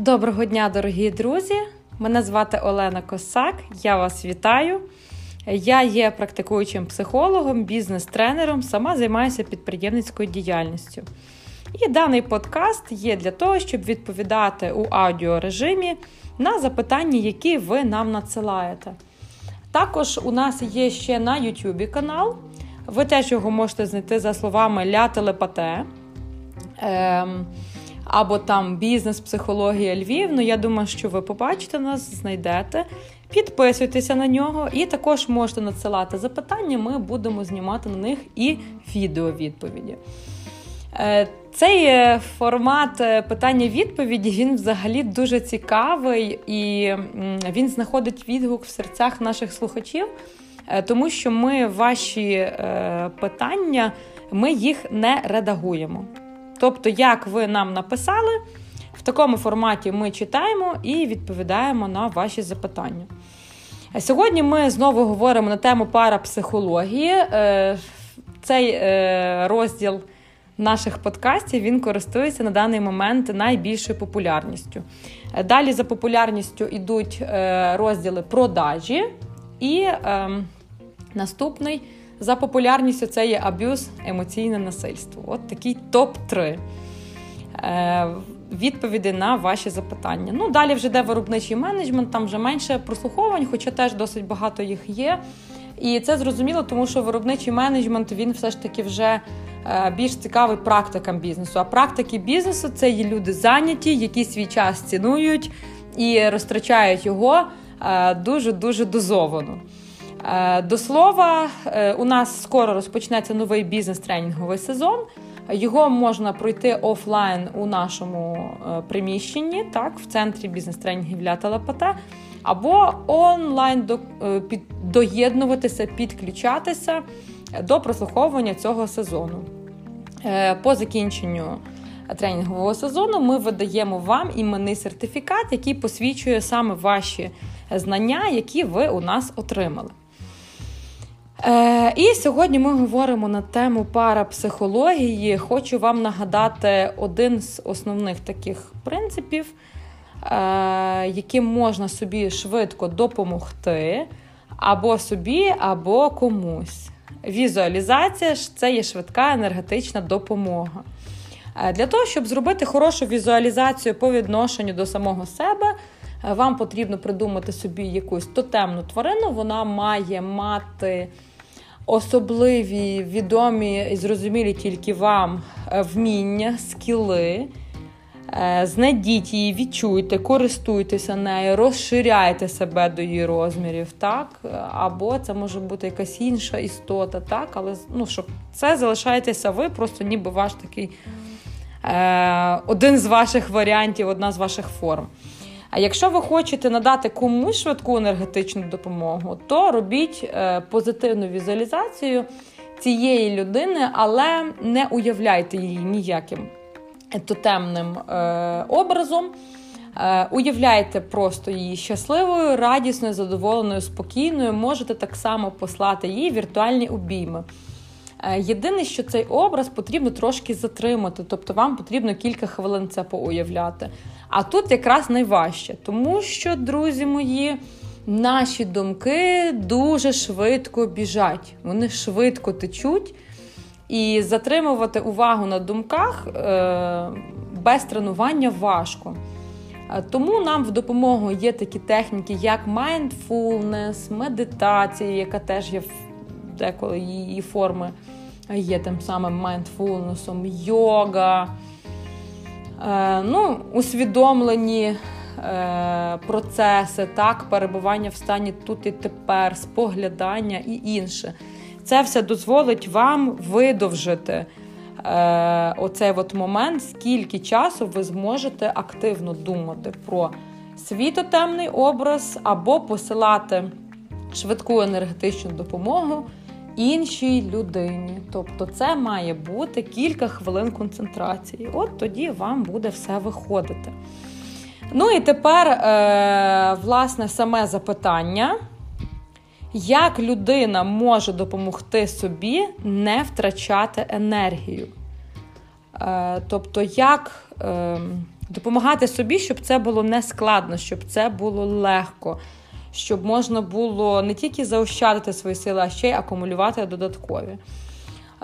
Доброго дня, дорогі друзі! Мене звати Олена Косак. Я вас вітаю. Я є практикуючим психологом, бізнес-тренером, сама займаюся підприємницькою діяльністю. І даний подкаст є для того, щоб відповідати у аудіорежимі на запитання, які ви нам надсилаєте. Також у нас є ще на YouTube канал. Ви теж його можете знайти за словами Ля Телепате. Ем, або там бізнес, психологія Львів. Ну, я думаю, що ви побачите нас, знайдете. Підписуйтеся на нього, і також можете надсилати запитання, ми будемо знімати на них і відеовідповіді. Е, цей е, формат е, питання-відповіді він взагалі дуже цікавий і він знаходить відгук в серцях наших слухачів, тому що ми ваші питання ми їх не редагуємо. Тобто, як ви нам написали, в такому форматі ми читаємо і відповідаємо на ваші запитання. Сьогодні ми знову говоримо на тему парапсихології. Е, цей е, розділ наших подкастів він користується на даний момент найбільшою популярністю. Далі за популярністю йдуть е, розділи продажі, і ем, наступний за популярністю це є аб'юз, емоційне насильство. От такий топ-3 е, відповіді на ваші запитання. Ну, Далі вже де виробничий менеджмент, там вже менше прослуховувань, хоча теж досить багато їх є. І це зрозуміло, тому що виробничий менеджмент він все ж таки вже е, більш цікавий практикам бізнесу. А практики бізнесу це є люди зайняті, які свій час цінують і розтрачають його дуже дуже дозовано. Е, до слова, е, у нас скоро розпочнеться новий бізнес-тренінговий сезон. Його можна пройти офлайн у нашому е, приміщенні, так, в центрі бізнес-тренінгів для телепата, або онлайн доєднуватися, підключатися до прослуховування цього сезону. По закінченню тренінгового сезону ми видаємо вам іменний сертифікат, який посвідчує саме ваші знання, які ви у нас отримали. Е, І сьогодні ми говоримо на тему парапсихології. Хочу вам нагадати один з основних таких принципів, е, яким можна собі швидко допомогти або собі, або комусь. Візуалізація ж це є швидка енергетична допомога. Е, для того, щоб зробити хорошу візуалізацію по відношенню до самого себе, вам потрібно придумати собі якусь тотемну тварину, вона має мати особливі, відомі і зрозумілі тільки вам е, вміння, скіли. Е, знайдіть її, відчуйте, користуйтеся нею, розширяйте себе до її розмірів, так? Або це може бути якась інша істота, так? Але ну, щоб це залишаєтеся ви, просто ніби ваш такий е, один з ваших варіантів, одна з ваших форм. А якщо ви хочете надати комусь швидку енергетичну допомогу, то робіть е, позитивну візуалізацію цієї людини, але не уявляйте її ніяким тотемним е, образом. Е, уявляйте просто її щасливою, радісною, задоволеною, спокійною. Можете так само послати їй віртуальні обійми. Єдине, що цей образ потрібно трошки затримати, тобто вам потрібно кілька хвилин це поуявляти. А тут якраз найважче, тому що, друзі мої, наші думки дуже швидко біжать, вони швидко течуть. І затримувати увагу на думках е, без тренування важко. Е, тому нам в допомогу є такі техніки, як mindfulness, медитація, яка теж є деколи її форми є тим самим mindfulness, йога. Е, ну, усвідомлені е, процеси, так, перебування в стані тут і тепер, споглядання і інше. Це все дозволить вам видовжити е, оцей от момент, скільки часу ви зможете активно думати про світотемний образ або посилати швидку енергетичну допомогу іншій людині. Тобто, це має бути кілька хвилин концентрації. От тоді вам буде все виходити. Ну і тепер, е, власне, саме запитання. Як людина може допомогти собі не втрачати енергію? Е, тобто, як е, Допомагати собі, щоб це було не складно, щоб це було легко, щоб можна було не тільки заощадити свої сили, а ще й акумулювати додаткові.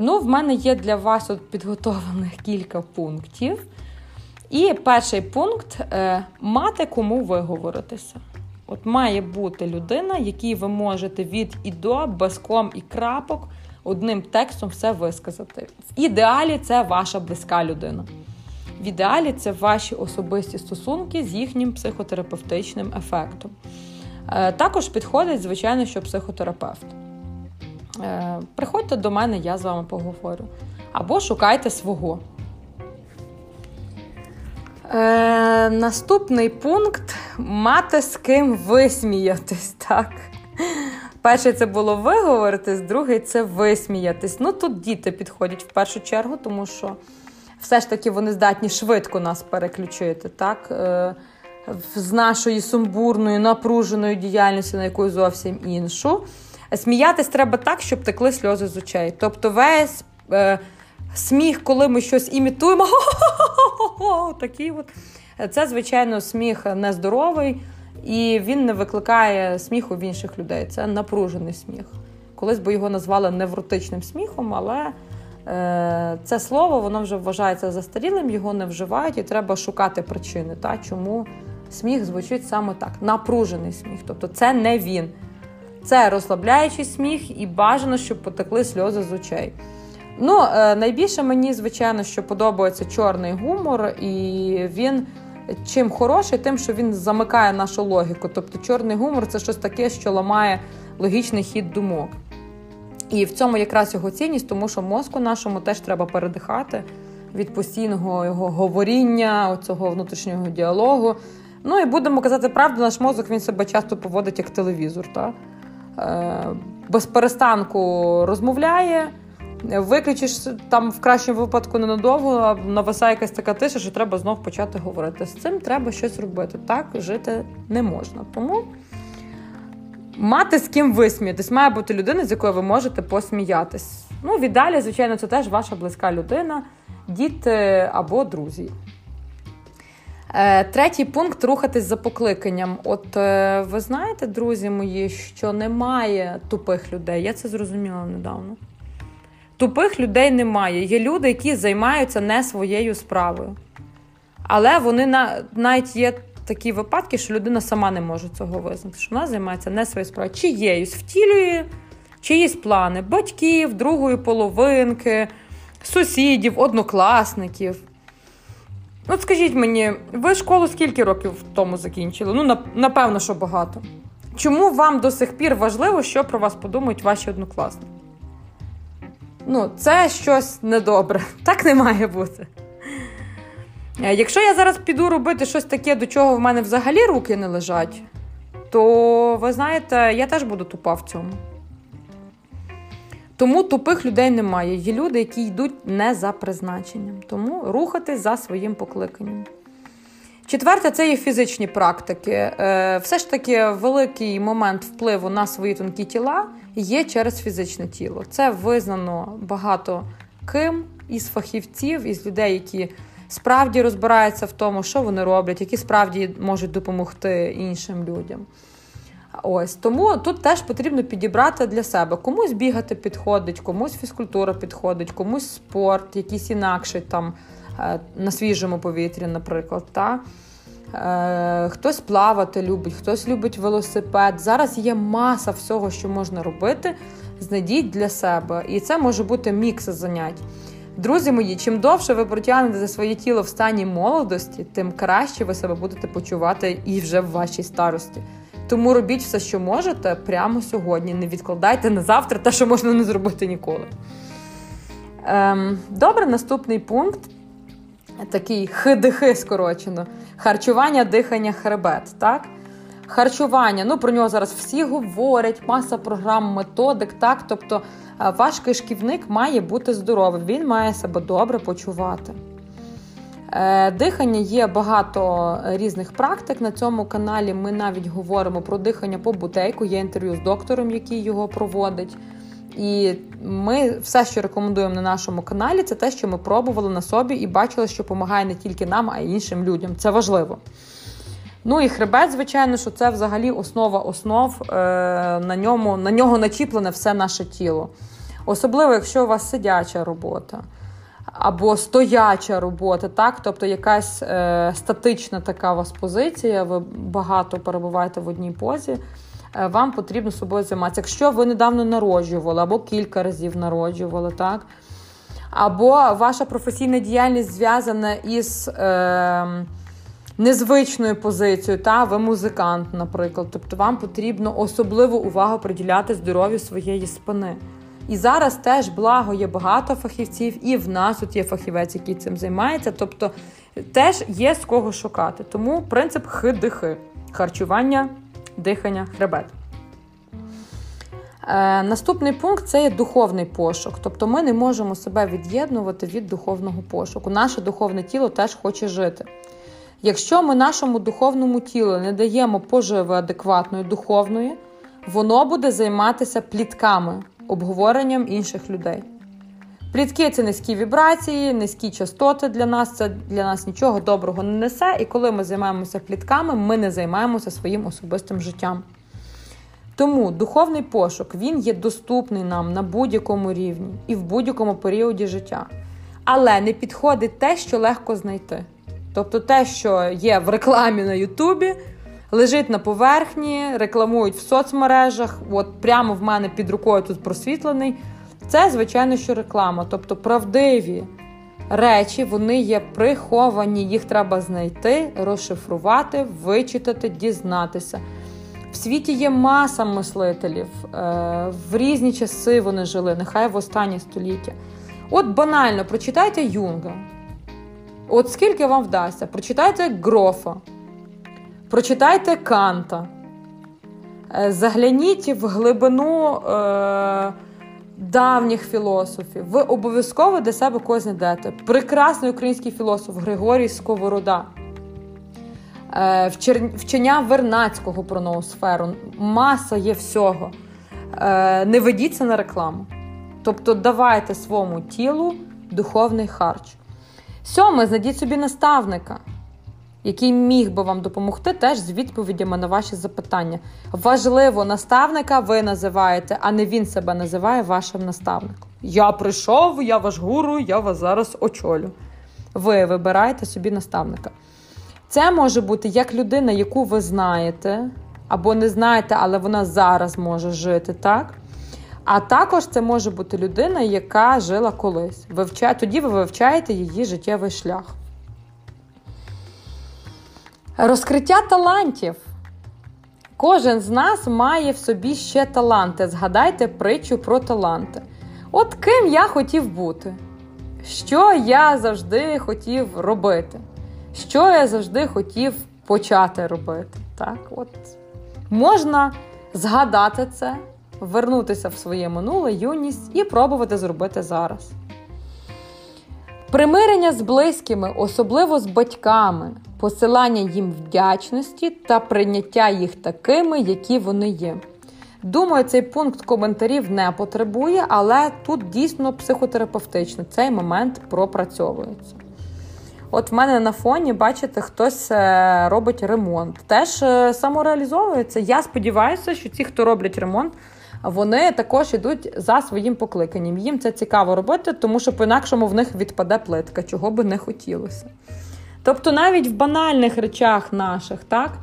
Ну, В мене є для вас от підготовлених кілька пунктів. І перший пункт е, мати кому виговоритися. От має бути людина, якій ви можете від і до, без ком і крапок одним текстом все висказати. В ідеалі це ваша близька людина. В ідеалі це ваші особисті стосунки з їхнім психотерапевтичним ефектом. Е, також підходить, звичайно, що психотерапевт. Е, приходьте до мене, я з вами поговорю. Або шукайте свого. Е, Наступний пункт мати з ким висміятись. так? Перший це було виговоритись, другий це висміятись. Ну тут діти підходять в першу чергу, тому що все ж таки вони здатні швидко нас переключити. так? Е, з нашої сумбурної, напруженої діяльності на якусь зовсім іншу. Сміятись треба так, щоб текли сльози з очей. Тобто весь е, сміх, коли ми щось імітуємо, такий от. Це, звичайно, сміх нездоровий, і він не викликає сміху в інших людей. Це напружений сміх. Колись би його назвали невротичним сміхом, але е, це слово воно вже вважається застарілим, його не вживають, і треба шукати причини, та, чому сміх звучить саме так: напружений сміх. Тобто це не він. Це розслабляючий сміх, і бажано, щоб потекли сльози з очей. Ну, е, найбільше мені, звичайно, що подобається чорний гумор, і він чим хороший, тим, що він замикає нашу логіку. Тобто, чорний гумор це щось таке, що ламає логічний хід думок. І в цьому якраз його цінність, тому що мозку нашому теж треба передихати від постійного його говоріння, цього внутрішнього діалогу. Ну і будемо казати правду, наш мозок він себе часто поводить як телевізор. Та? Е, без перестанку розмовляє. Виключиш там в кращому випадку ненадовго, а нависає якась така тиша, що треба знов почати говорити. З цим треба щось робити. Так жити не можна. Тому мати з ким висміятись, має бути людина, з якою ви можете посміятись. Ну, віддалі, звичайно, це теж ваша близька людина, діти або друзі. Е, третій пункт рухатись за покликанням. От е, ви знаєте, друзі мої, що немає тупих людей. Я це зрозуміла недавно. Тупих людей немає. Є люди, які займаються не своєю справою. Але вони на, навіть є такі випадки, що людина сама не може цього визнати, що вона займається не своєю справою. Чиєюсь втілює чиїсь плани батьків, другої половинки, сусідів, однокласників. От скажіть мені, ви школу скільки років тому закінчили? Ну, напевно, що багато. Чому вам до сих пір важливо, що про вас подумають ваші однокласники? Ну, це щось недобре. Так не має бути. Е, якщо я зараз піду робити щось таке, до чого в мене взагалі руки не лежать, то ви знаєте, я теж буду тупа в цьому. Тому тупих людей немає. Є люди, які йдуть не за призначенням. Тому рухатись за своїм покликанням. Четверте, це є фізичні практики. Е, все ж таки, великий момент впливу на свої тонкі тіла є через фізичне тіло. Це визнано багато ким із фахівців, із людей, які справді розбираються в тому, що вони роблять, які справді можуть допомогти іншим людям. Ось тому тут теж потрібно підібрати для себе. Комусь бігати підходить, комусь фізкультура підходить, комусь спорт, якийсь інакший там е, на свіжому повітрі, наприклад. Та? Е, хтось плавати любить, хтось любить велосипед. Зараз є маса всього, що можна робити. Знайдіть для себе. І це може бути мікс занять. Друзі мої, чим довше ви протягнете своє тіло в стані молодості, тим краще ви себе будете почувати і вже в вашій старості. Тому робіть все, що можете, прямо сьогодні. Не відкладайте на завтра те, що можна не зробити ніколи. Ем, Добре, наступний пункт. Такий хидихи скорочено. Харчування, дихання, хребет. так? Харчування, ну про нього зараз всі говорять, маса програм, методик. так? Тобто е, ваш кишківник має бути здоровим, він має себе добре почувати. Е, дихання є багато різних практик. На цьому каналі ми навіть говоримо про дихання по бутейку. Є інтерв'ю з доктором, який його проводить. І ми все, що рекомендуємо на нашому каналі, це те, що ми пробували на собі і бачили, що допомагає не тільки нам, а й іншим людям. Це важливо. Ну і хребет, звичайно, що це взагалі основа основ. Е, на ньому, на нього начіплене все наше тіло. Особливо, якщо у вас сидяча робота або стояча робота, так? тобто якась е, статична така у вас позиція, ви багато перебуваєте в одній позі. Е, вам потрібно собою займатися. Якщо ви недавно народжували або кілька разів народжували, так? або ваша професійна діяльність зв'язана із е, незвичною позицією, та ви музикант, наприклад. Тобто вам потрібно особливу увагу приділяти здоров'ю своєї спини. І зараз теж благо є багато фахівців, і в нас тут є фахівець, який цим займається. Тобто теж є з кого шукати. Тому принцип хидихи харчування дихання, хребет. Е, Наступний пункт це є духовний пошук. Тобто ми не можемо себе від'єднувати від духовного пошуку. Наше духовне тіло теж хоче жити. Якщо ми нашому духовному тілу не даємо поживи адекватної духовної, воно буде займатися плітками, обговоренням інших людей. Плітки це низькі вібрації, низькі частоти для нас, це для нас нічого доброго не несе. І коли ми займаємося плітками, ми не займаємося своїм особистим життям. Тому духовний пошук він є доступний нам на будь-якому рівні і в будь-якому періоді життя. Але не підходить те, що легко знайти. Тобто те, що є в рекламі на Ютубі, лежить на поверхні, рекламують в соцмережах, от прямо в мене під рукою тут просвітлений. Це, звичайно, що реклама, тобто правдиві речі, вони є приховані, їх треба знайти, розшифрувати, вичитати, дізнатися. В світі є маса мислителів, е, в різні часи вони жили, нехай в останнє століття. От банально, прочитайте Юнга. От скільки вам вдасться, прочитайте Грофа, прочитайте Канта, е, загляніть в глибину. Е- давніх філософів. Ви обов'язково для себе когось знайдете. Прекрасний український філософ Григорій Сковорода. Е, вчення Вернацького про ноосферу. Маса є всього. Е, не ведіться на рекламу. Тобто давайте своєму тілу духовний харч. Сьоме, знайдіть собі наставника який міг би вам допомогти теж з відповідями на ваші запитання. Важливо, наставника ви називаєте, а не він себе називає вашим наставником. Я прийшов, я ваш гуру, я вас зараз очолю. Ви вибираєте собі наставника. Це може бути як людина, яку ви знаєте, або не знаєте, але вона зараз може жити, так? А також це може бути людина, яка жила колись. Тоді ви вивчаєте її життєвий шлях. Розкриття талантів. Кожен з нас має в собі ще таланти. Згадайте притчу про таланти. От ким я хотів бути? Що я завжди хотів робити? Що я завжди хотів почати робити? Так, от Можна згадати це, вернутися в своє минуле юність і пробувати зробити зараз. Примирення з близькими, особливо з батьками, посилання їм вдячності та прийняття їх такими, які вони є. Думаю, цей пункт коментарів не потребує, але тут дійсно психотерапевтично цей момент пропрацьовується. От в мене на фоні, бачите, хтось е, робить ремонт. Теж е, самореалізовується. Я сподіваюся, що ті, хто роблять ремонт, вони також йдуть за своїм покликанням. Їм це цікаво робити, тому що по-інакшому в них відпаде плитка, чого би не хотілося. Тобто, навіть в банальних речах наших, так,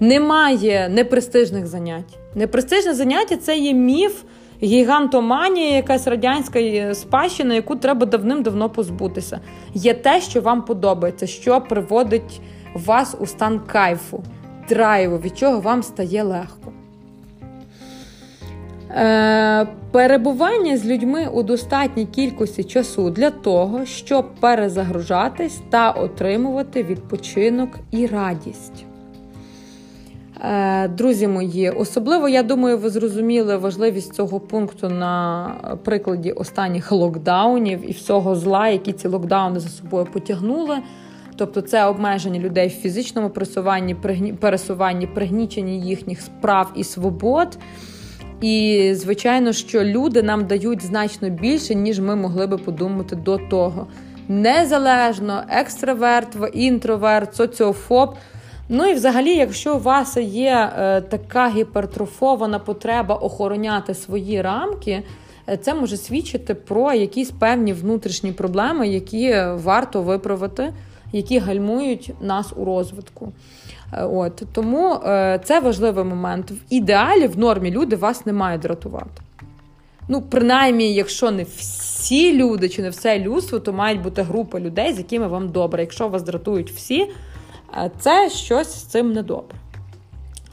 немає непрестижних занять. Непрестижне заняття це є міф, гігантоманія, якась радянська спадщина, яку треба давним-давно позбутися. Є те, що вам подобається, що приводить вас у стан кайфу, драйву, від чого вам стає легко. Е, перебування з людьми у достатній кількості часу для того, щоб перезагружатись та отримувати відпочинок і радість. Е, друзі мої, особливо, я думаю, ви зрозуміли важливість цього пункту на прикладі останніх локдаунів і всього зла, які ці локдауни за собою потягнули. Тобто це обмеження людей в фізичному пересуванні, пересуванні, пригнічення їхніх справ і свобод. І, звичайно, що люди нам дають значно більше, ніж ми могли би подумати до того. Незалежно, екстраверт, інтроверт, соціофоб. Ну і взагалі, якщо у вас є е, така гіпертрофована потреба охороняти свої рамки, е, це може свідчити про якісь певні внутрішні проблеми, які варто виправити, які гальмують нас у розвитку. Е, от Тому е, це важливий момент. В ідеалі, в нормі люди вас не мають дратувати. Ну, принаймні, якщо не всі люди чи не все людство, то мають бути група людей, з якими вам добре. Якщо вас дратують всі, е, це щось з цим недобре.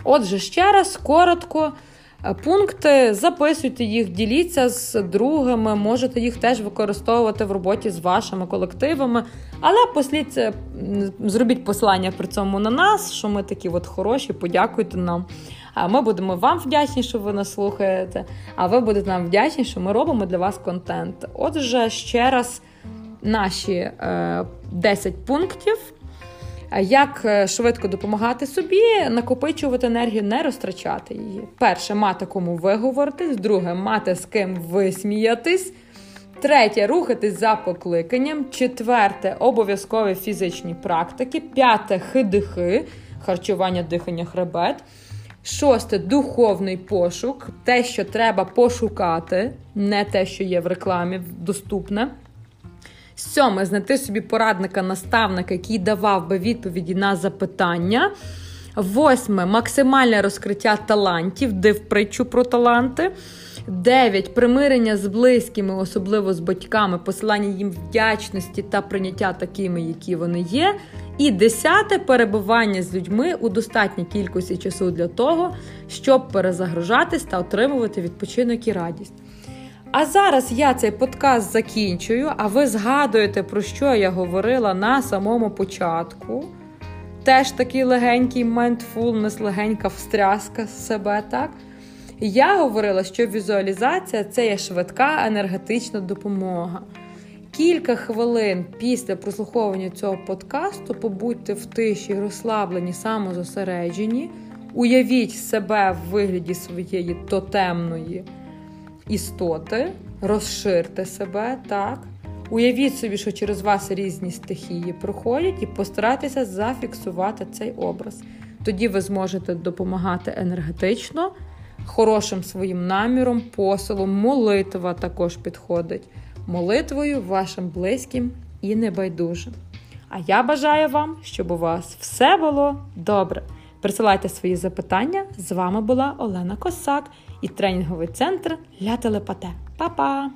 Отже, ще раз коротко. Е, пункти, записуйте їх, діліться з другими, можете їх теж використовувати в роботі з вашими колективами. Але послідце, зробіть посилання при цьому на нас, що ми такі от хороші, подякуйте нам. Ми будемо вам вдячні, що ви нас слухаєте, а ви будете нам вдячні, що ми робимо для вас контент. Отже, ще раз наші е, 10 пунктів. Як е, швидко допомагати собі, накопичувати енергію, не розтрачати її. Перше, мати кому виговоритись, друге мати з ким висміятись. Третє рухатись за покликанням. Четверте обов'язкові фізичні практики. П'яте хидихи, харчування, дихання, хребет. Шосте духовний пошук. Те, що треба пошукати, не те, що є в рекламі, доступне. Сьоме знайти собі порадника, наставника, який давав би відповіді на запитання. Восьме максимальне розкриття талантів, див притчу про таланти. Дев'ять примирення з близькими, особливо з батьками, посилання їм вдячності та прийняття такими, які вони є. І десяте перебування з людьми у достатній кількості часу для того, щоб перезагружатись та отримувати відпочинок і радість. А зараз я цей подкаст закінчую, а ви згадуєте, про що я говорила на самому початку. Теж такий легенький mindfulness, легенька встряска з себе, так? Я говорила, що візуалізація це є швидка енергетична допомога. Кілька хвилин після прослуховування цього подкасту побудьте в тиші, розслаблені, самозосереджені, уявіть себе в вигляді своєї тотемної істоти, розширте себе, так. Уявіть собі, що через вас різні стихії проходять, і постарайтеся зафіксувати цей образ. Тоді ви зможете допомагати енергетично, хорошим своїм наміром, посилом, молитва також підходить. Молитвою вашим близьким і небайдужим. А я бажаю вам, щоб у вас все було добре. Присилайте свої запитання. З вами була Олена Косак і тренінговий центр Ля Телепате. Па-па!